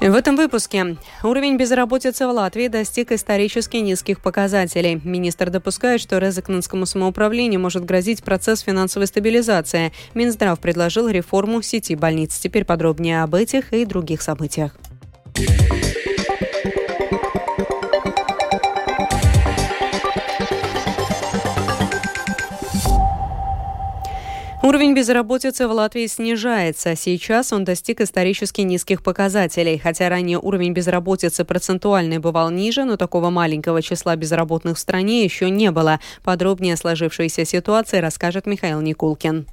В этом выпуске уровень безработицы в Латвии достиг исторически низких показателей. Министр допускает, что Резакненскому самоуправлению может грозить процесс финансовой стабилизации. Минздрав предложил реформу сети больниц. Теперь подробнее об этих и других событиях. Уровень безработицы в Латвии снижается. Сейчас он достиг исторически низких показателей. Хотя ранее уровень безработицы процентуальный бывал ниже, но такого маленького числа безработных в стране еще не было. Подробнее о сложившейся ситуации расскажет Михаил Никулкин.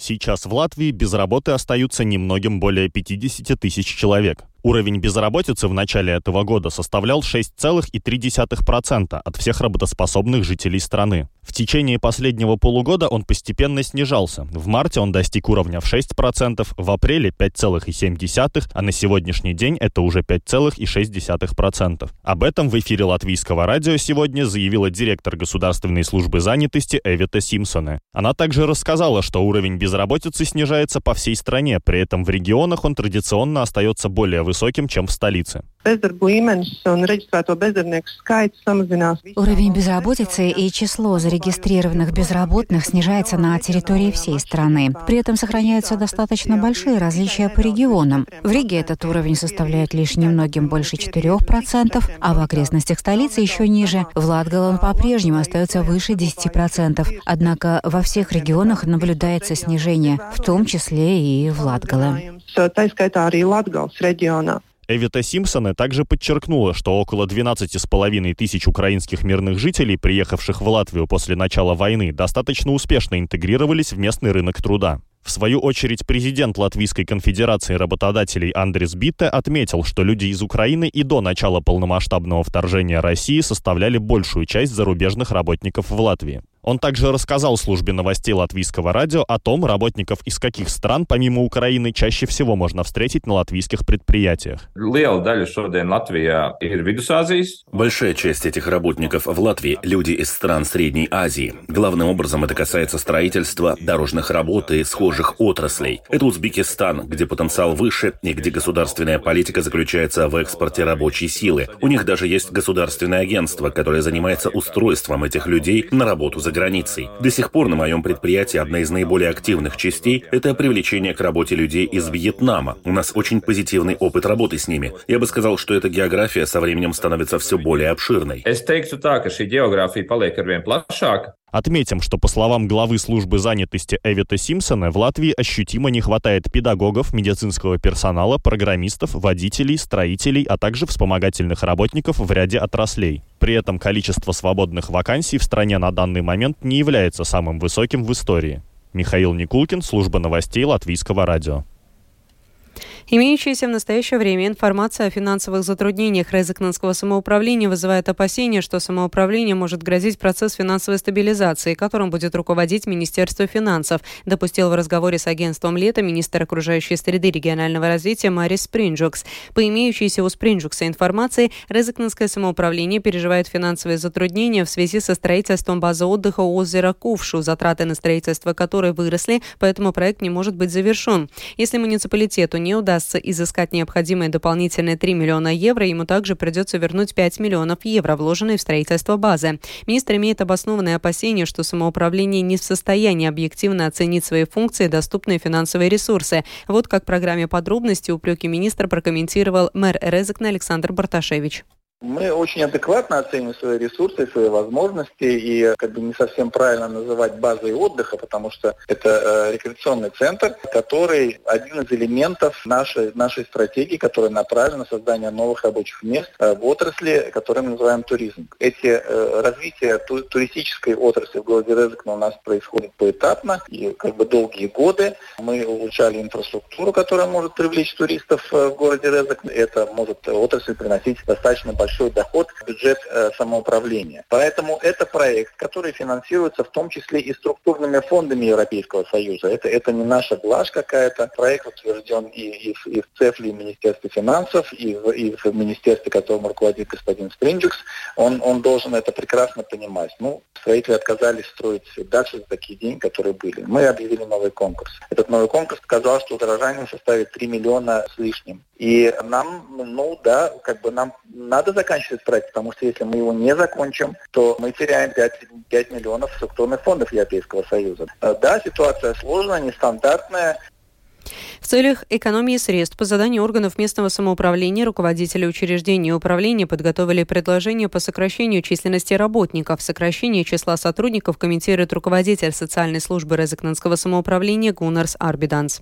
Сейчас в Латвии без работы остаются немногим более 50 тысяч человек. Уровень безработицы в начале этого года составлял 6,3% от всех работоспособных жителей страны. В течение последнего полугода он постепенно снижался. В марте он достиг уровня в 6%, в апреле 5,7%, а на сегодняшний день это уже 5,6%. Об этом в эфире латвийского радио сегодня заявила директор Государственной службы занятости Эвита Симпсона. Она также рассказала, что уровень безработицы снижается по всей стране, при этом в регионах он традиционно остается более высоким высоким, чем в столице. Уровень безработицы и число зарегистрированных безработных снижается на территории всей страны. При этом сохраняются достаточно большие различия по регионам. В Риге этот уровень составляет лишь немногим больше 4%, а в окрестностях столицы еще ниже. В Латгале он по-прежнему остается выше 10%. Однако во всех регионах наблюдается снижение, в том числе и в Латгале. Эвита Симпсона также подчеркнула, что около 12,5 тысяч украинских мирных жителей, приехавших в Латвию после начала войны, достаточно успешно интегрировались в местный рынок труда. В свою очередь, президент Латвийской конфедерации работодателей Андрес Битте отметил, что люди из Украины и до начала полномасштабного вторжения России составляли большую часть зарубежных работников в Латвии. Он также рассказал службе новостей латвийского радио о том, работников из каких стран, помимо Украины, чаще всего можно встретить на латвийских предприятиях. Большая часть этих работников в Латвии – люди из стран Средней Азии. Главным образом это касается строительства, дорожных работ и схожих отраслей. Это Узбекистан, где потенциал выше и где государственная политика заключается в экспорте рабочей силы. У них даже есть государственное агентство, которое занимается устройством этих людей на работу за границей. До сих пор на моем предприятии одна из наиболее активных частей – это привлечение к работе людей из Вьетнама. У нас очень позитивный опыт работы с ними. Я бы сказал, что эта география со временем становится все более обширной. Отметим, что по словам главы службы занятости Эвита Симпсона, в Латвии ощутимо не хватает педагогов, медицинского персонала, программистов, водителей, строителей, а также вспомогательных работников в ряде отраслей. При этом количество свободных вакансий в стране на данный момент не является самым высоким в истории. Михаил Никулкин, служба новостей Латвийского радио. Имеющаяся в настоящее время информация о финансовых затруднениях Резакненского самоуправления вызывает опасения, что самоуправление может грозить процесс финансовой стабилизации, которым будет руководить Министерство финансов, допустил в разговоре с агентством «Лето» министр окружающей среды регионального развития Марис Спринджукс. По имеющейся у Спринджукса информации, Резакненское самоуправление переживает финансовые затруднения в связи со строительством базы отдыха у озера Кувшу, затраты на строительство которой выросли, поэтому проект не может быть завершен. Если муниципалитету не удастся удастся изыскать необходимые дополнительные 3 миллиона евро, ему также придется вернуть 5 миллионов евро, вложенные в строительство базы. Министр имеет обоснованные опасения, что самоуправление не в состоянии объективно оценить свои функции и доступные финансовые ресурсы. Вот как в программе подробности упреки министра прокомментировал мэр Резекна Александр Барташевич. Мы очень адекватно оцениваем свои ресурсы, свои возможности, и как бы не совсем правильно называть базой отдыха, потому что это э, рекреационный центр, который один из элементов нашей, нашей стратегии, которая направлена на создание новых рабочих мест э, в отрасли, которую мы называем туризм. Эти э, развитие ту, туристической отрасли в городе Резекна у нас происходит поэтапно и как бы долгие годы. Мы улучшали инфраструктуру, которая может привлечь туристов э, в городе Резекна. Это может отрасль приносить достаточно большой большой доход в бюджет э, самоуправления. Поэтому это проект, который финансируется в том числе и структурными фондами Европейского Союза. Это, это не наша блажь какая-то. Проект утвержден и, и, и в ЦЕФЛе, и в Министерстве финансов, и в, и в Министерстве, которым руководит господин Стринджикс. Он, он должен это прекрасно понимать. Ну, строители отказались строить дальше за такие деньги, которые были. Мы объявили новый конкурс. Этот новый конкурс сказал, что удорожание составит 3 миллиона с лишним. И нам, ну да, как бы нам надо заканчивать проект, потому что если мы его не закончим, то мы теряем 5, 5 миллионов структурных фондов Европейского Союза. Э, да, ситуация сложная, нестандартная, в целях экономии средств по заданию органов местного самоуправления руководители учреждений и управления подготовили предложение по сокращению численности работников. Сокращение числа сотрудников комментирует руководитель социальной службы Резекненского самоуправления Гуннарс Арбиданс.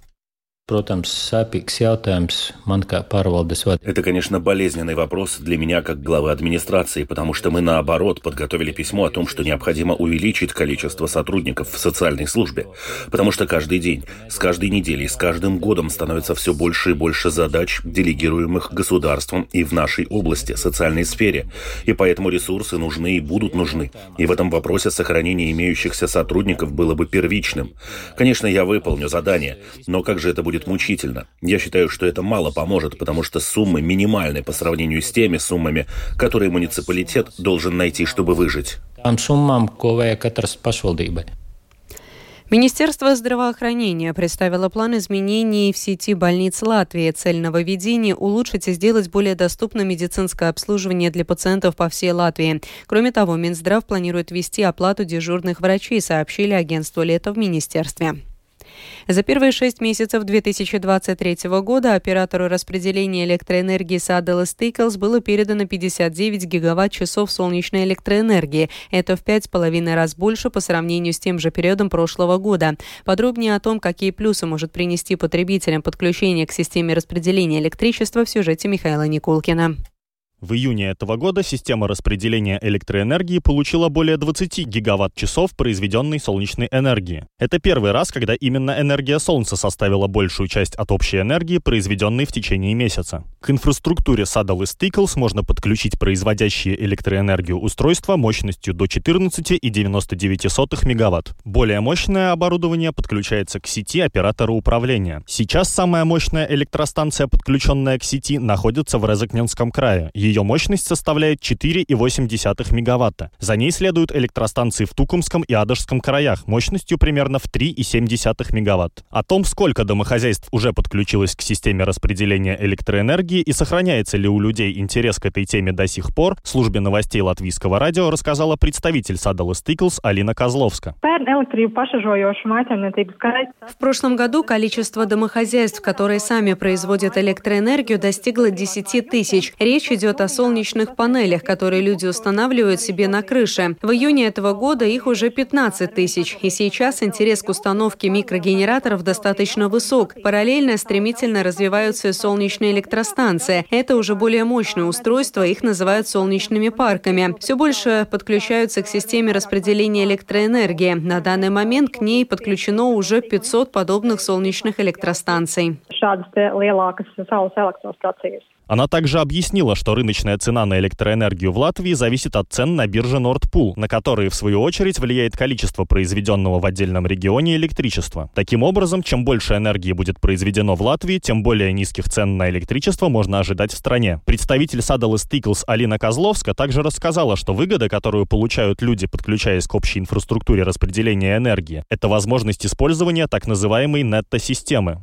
Это, конечно, болезненный вопрос для меня как главы администрации, потому что мы, наоборот, подготовили письмо о том, что необходимо увеличить количество сотрудников в социальной службе, потому что каждый день, с каждой неделей, с каждым годом становится все больше и больше задач, делегируемых государством и в нашей области, социальной сфере, и поэтому ресурсы нужны и будут нужны. И в этом вопросе сохранение имеющихся сотрудников было бы первичным. Конечно, я выполню задание, но как же это будет будет мучительно. Я считаю, что это мало поможет, потому что суммы минимальны по сравнению с теми суммами, которые муниципалитет должен найти, чтобы выжить. Министерство здравоохранения представило план изменений в сети больниц Латвии. Цель нововведения – улучшить и сделать более доступным медицинское обслуживание для пациентов по всей Латвии. Кроме того, Минздрав планирует ввести оплату дежурных врачей, сообщили агентству «Лето» в министерстве. За первые шесть месяцев 2023 года оператору распределения электроэнергии Saddle Stickles было передано 59 гигаватт-часов солнечной электроэнергии. Это в пять с половиной раз больше по сравнению с тем же периодом прошлого года. Подробнее о том, какие плюсы может принести потребителям подключение к системе распределения электричества в сюжете Михаила Никулкина. В июне этого года система распределения электроэнергии получила более 20 гигаватт-часов произведенной солнечной энергии. Это первый раз, когда именно энергия Солнца составила большую часть от общей энергии, произведенной в течение месяца. К инфраструктуре Saddle Stickles можно подключить производящие электроэнергию устройства мощностью до 14,99 мегаватт. Более мощное оборудование подключается к сети оператора управления. Сейчас самая мощная электростанция, подключенная к сети, находится в Резакненском крае. Ее мощность составляет 4,8 мегаватта. За ней следуют электростанции в Тукумском и Адожском краях мощностью примерно в 3,7 мегаватт. О том, сколько домохозяйств уже подключилось к системе распределения электроэнергии и сохраняется ли у людей интерес к этой теме до сих пор, службе новостей Латвийского радио рассказала представитель Saddle Stickles Алина Козловска. В прошлом году количество домохозяйств, которые сами производят электроэнергию, достигло 10 тысяч. Речь идет о солнечных панелях, которые люди устанавливают себе на крыше. В июне этого года их уже 15 тысяч, и сейчас интерес к установке микрогенераторов достаточно высок. Параллельно стремительно развиваются и солнечные электростанции. Это уже более мощные устройства, их называют солнечными парками. Все больше подключаются к системе распределения электроэнергии. На данный момент к ней подключено уже 500 подобных солнечных электростанций. Она также объяснила, что рыночная цена на электроэнергию в Латвии зависит от цен на бирже Nordpool, на которые, в свою очередь, влияет количество произведенного в отдельном регионе электричества. Таким образом, чем больше энергии будет произведено в Латвии, тем более низких цен на электричество можно ожидать в стране. Представитель Saddle Stickles Алина Козловска также рассказала, что выгода, которую получают люди, подключаясь к общей инфраструктуре распределения энергии, это возможность использования так называемой нетто-системы.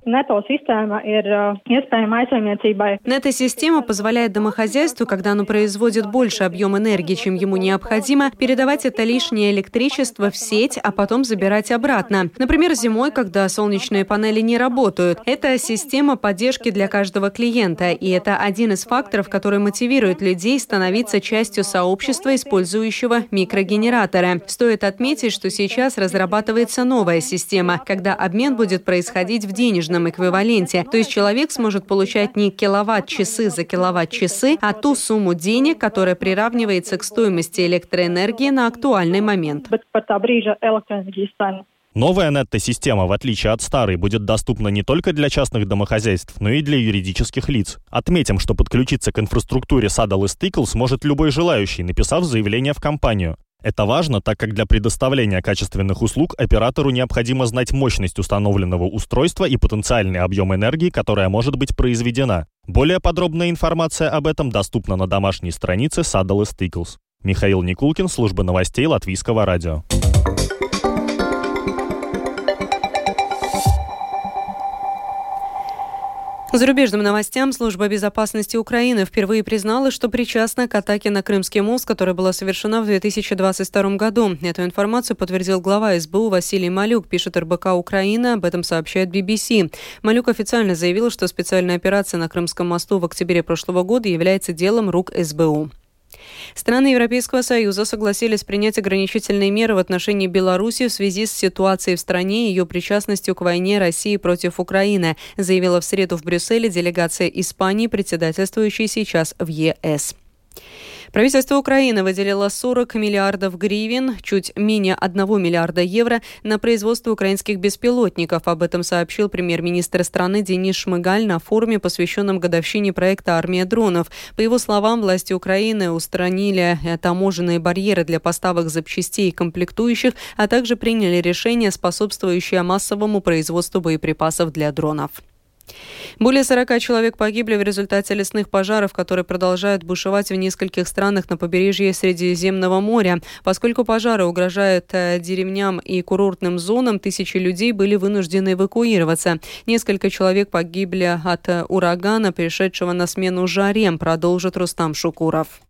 Нетто-система Система позволяет домохозяйству, когда оно производит больше объем энергии, чем ему необходимо, передавать это лишнее электричество в сеть, а потом забирать обратно. Например, зимой, когда солнечные панели не работают. Это система поддержки для каждого клиента, и это один из факторов, который мотивирует людей становиться частью сообщества, использующего микрогенераторы. Стоит отметить, что сейчас разрабатывается новая система, когда обмен будет происходить в денежном эквиваленте, то есть человек сможет получать не киловатт-часы за киловатт-часы, а ту сумму денег, которая приравнивается к стоимости электроэнергии на актуальный момент. Новая нетто-система, в отличие от старой, будет доступна не только для частных домохозяйств, но и для юридических лиц. Отметим, что подключиться к инфраструктуре Saddle Stickle сможет любой желающий, написав заявление в компанию. Это важно, так как для предоставления качественных услуг оператору необходимо знать мощность установленного устройства и потенциальный объем энергии, которая может быть произведена. Более подробная информация об этом доступна на домашней странице Saddle Stickles. Михаил Никулкин, служба новостей Латвийского радио. Зарубежным новостям служба безопасности Украины впервые признала, что причастна к атаке на Крымский мост, которая была совершена в 2022 году. Эту информацию подтвердил глава СБУ Василий Малюк, пишет РБК Украина, об этом сообщает BBC. Малюк официально заявил, что специальная операция на Крымском мосту в октябре прошлого года является делом рук СБУ. Страны Европейского Союза согласились принять ограничительные меры в отношении Беларуси в связи с ситуацией в стране и ее причастностью к войне России против Украины, заявила в среду в Брюсселе делегация Испании, председательствующей сейчас в ЕС. Правительство Украины выделило 40 миллиардов гривен, чуть менее 1 миллиарда евро, на производство украинских беспилотников. Об этом сообщил премьер-министр страны Денис Шмыгаль на форуме, посвященном годовщине проекта «Армия дронов». По его словам, власти Украины устранили таможенные барьеры для поставок запчастей и комплектующих, а также приняли решение, способствующее массовому производству боеприпасов для дронов. Более 40 человек погибли в результате лесных пожаров, которые продолжают бушевать в нескольких странах на побережье Средиземного моря. Поскольку пожары угрожают э, деревням и курортным зонам, тысячи людей были вынуждены эвакуироваться. Несколько человек погибли от э, урагана, пришедшего на смену жаре, продолжит Рустам Шукуров.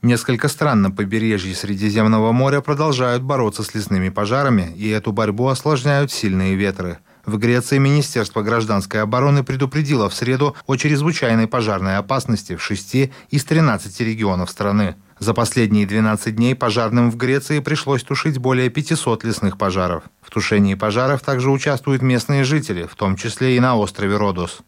Несколько стран на побережье Средиземного моря продолжают бороться с лесными пожарами, и эту борьбу осложняют сильные ветры. В Греции Министерство гражданской обороны предупредило в среду о чрезвычайной пожарной опасности в 6 из 13 регионов страны. За последние 12 дней пожарным в Греции пришлось тушить более 500 лесных пожаров. В тушении пожаров также участвуют местные жители, в том числе и на острове Родос.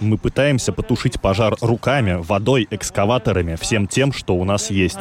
Мы пытаемся потушить пожар руками, водой, экскаваторами, всем тем, что у нас есть.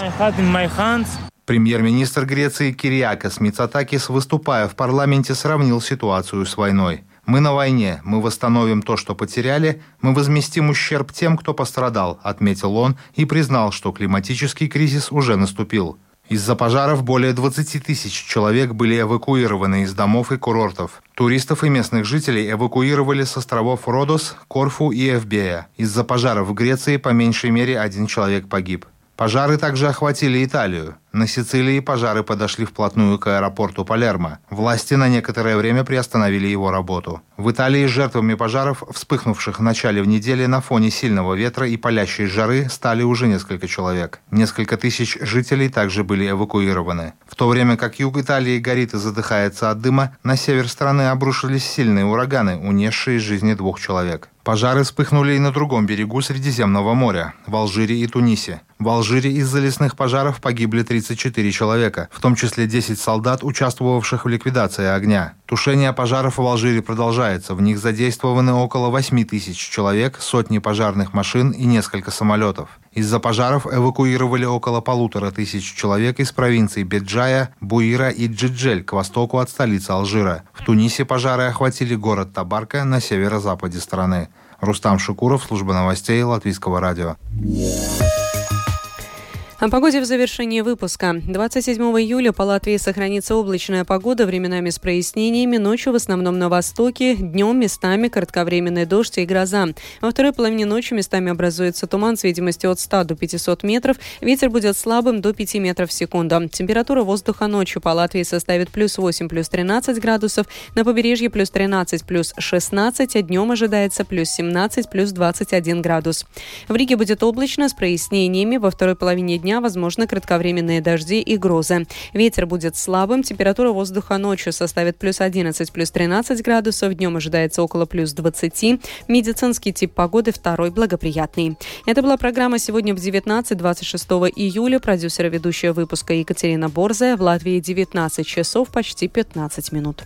Премьер-министр Греции Кириакос Мицатакис, выступая в парламенте, сравнил ситуацию с войной. «Мы на войне, мы восстановим то, что потеряли, мы возместим ущерб тем, кто пострадал», отметил он и признал, что климатический кризис уже наступил. Из-за пожаров более 20 тысяч человек были эвакуированы из домов и курортов. Туристов и местных жителей эвакуировали с островов Родос, Корфу и Эвбея. Из-за пожаров в Греции по меньшей мере один человек погиб. Пожары также охватили Италию. На Сицилии пожары подошли вплотную к аэропорту Палермо. Власти на некоторое время приостановили его работу. В Италии жертвами пожаров, вспыхнувших в начале в недели на фоне сильного ветра и палящей жары, стали уже несколько человек. Несколько тысяч жителей также были эвакуированы. В то время как юг Италии горит и задыхается от дыма, на север страны обрушились сильные ураганы, унесшие жизни двух человек. Пожары вспыхнули и на другом берегу Средиземного моря, в Алжире и Тунисе. В Алжире из-за лесных пожаров погибли 34 человека, в том числе 10 солдат, участвовавших в ликвидации огня. Тушение пожаров в Алжире продолжается. В них задействованы около 8 тысяч человек, сотни пожарных машин и несколько самолетов. Из-за пожаров эвакуировали около полутора тысяч человек из провинций Беджая, Буира и Джиджель к востоку от столицы Алжира. В Тунисе пожары охватили город Табарка на северо-западе страны. Рустам Шукуров, служба новостей Латвийского радио. О погоде в завершении выпуска. 27 июля по Латвии сохранится облачная погода, временами с прояснениями, ночью в основном на востоке, днем местами кратковременный дождь и гроза. Во второй половине ночи местами образуется туман с видимостью от 100 до 500 метров, ветер будет слабым до 5 метров в секунду. Температура воздуха ночью по Латвии составит плюс 8, плюс 13 градусов, на побережье плюс 13, плюс 16, а днем ожидается плюс 17, плюс 21 градус. В Риге будет облачно с прояснениями, во второй половине дня дня возможны кратковременные дожди и грозы. Ветер будет слабым, температура воздуха ночью составит плюс 11, плюс 13 градусов, днем ожидается около плюс 20. Медицинский тип погоды второй благоприятный. Это была программа сегодня в 19-26 июля. Продюсер и ведущая выпуска Екатерина Борзая. В Латвии 19 часов почти 15 минут.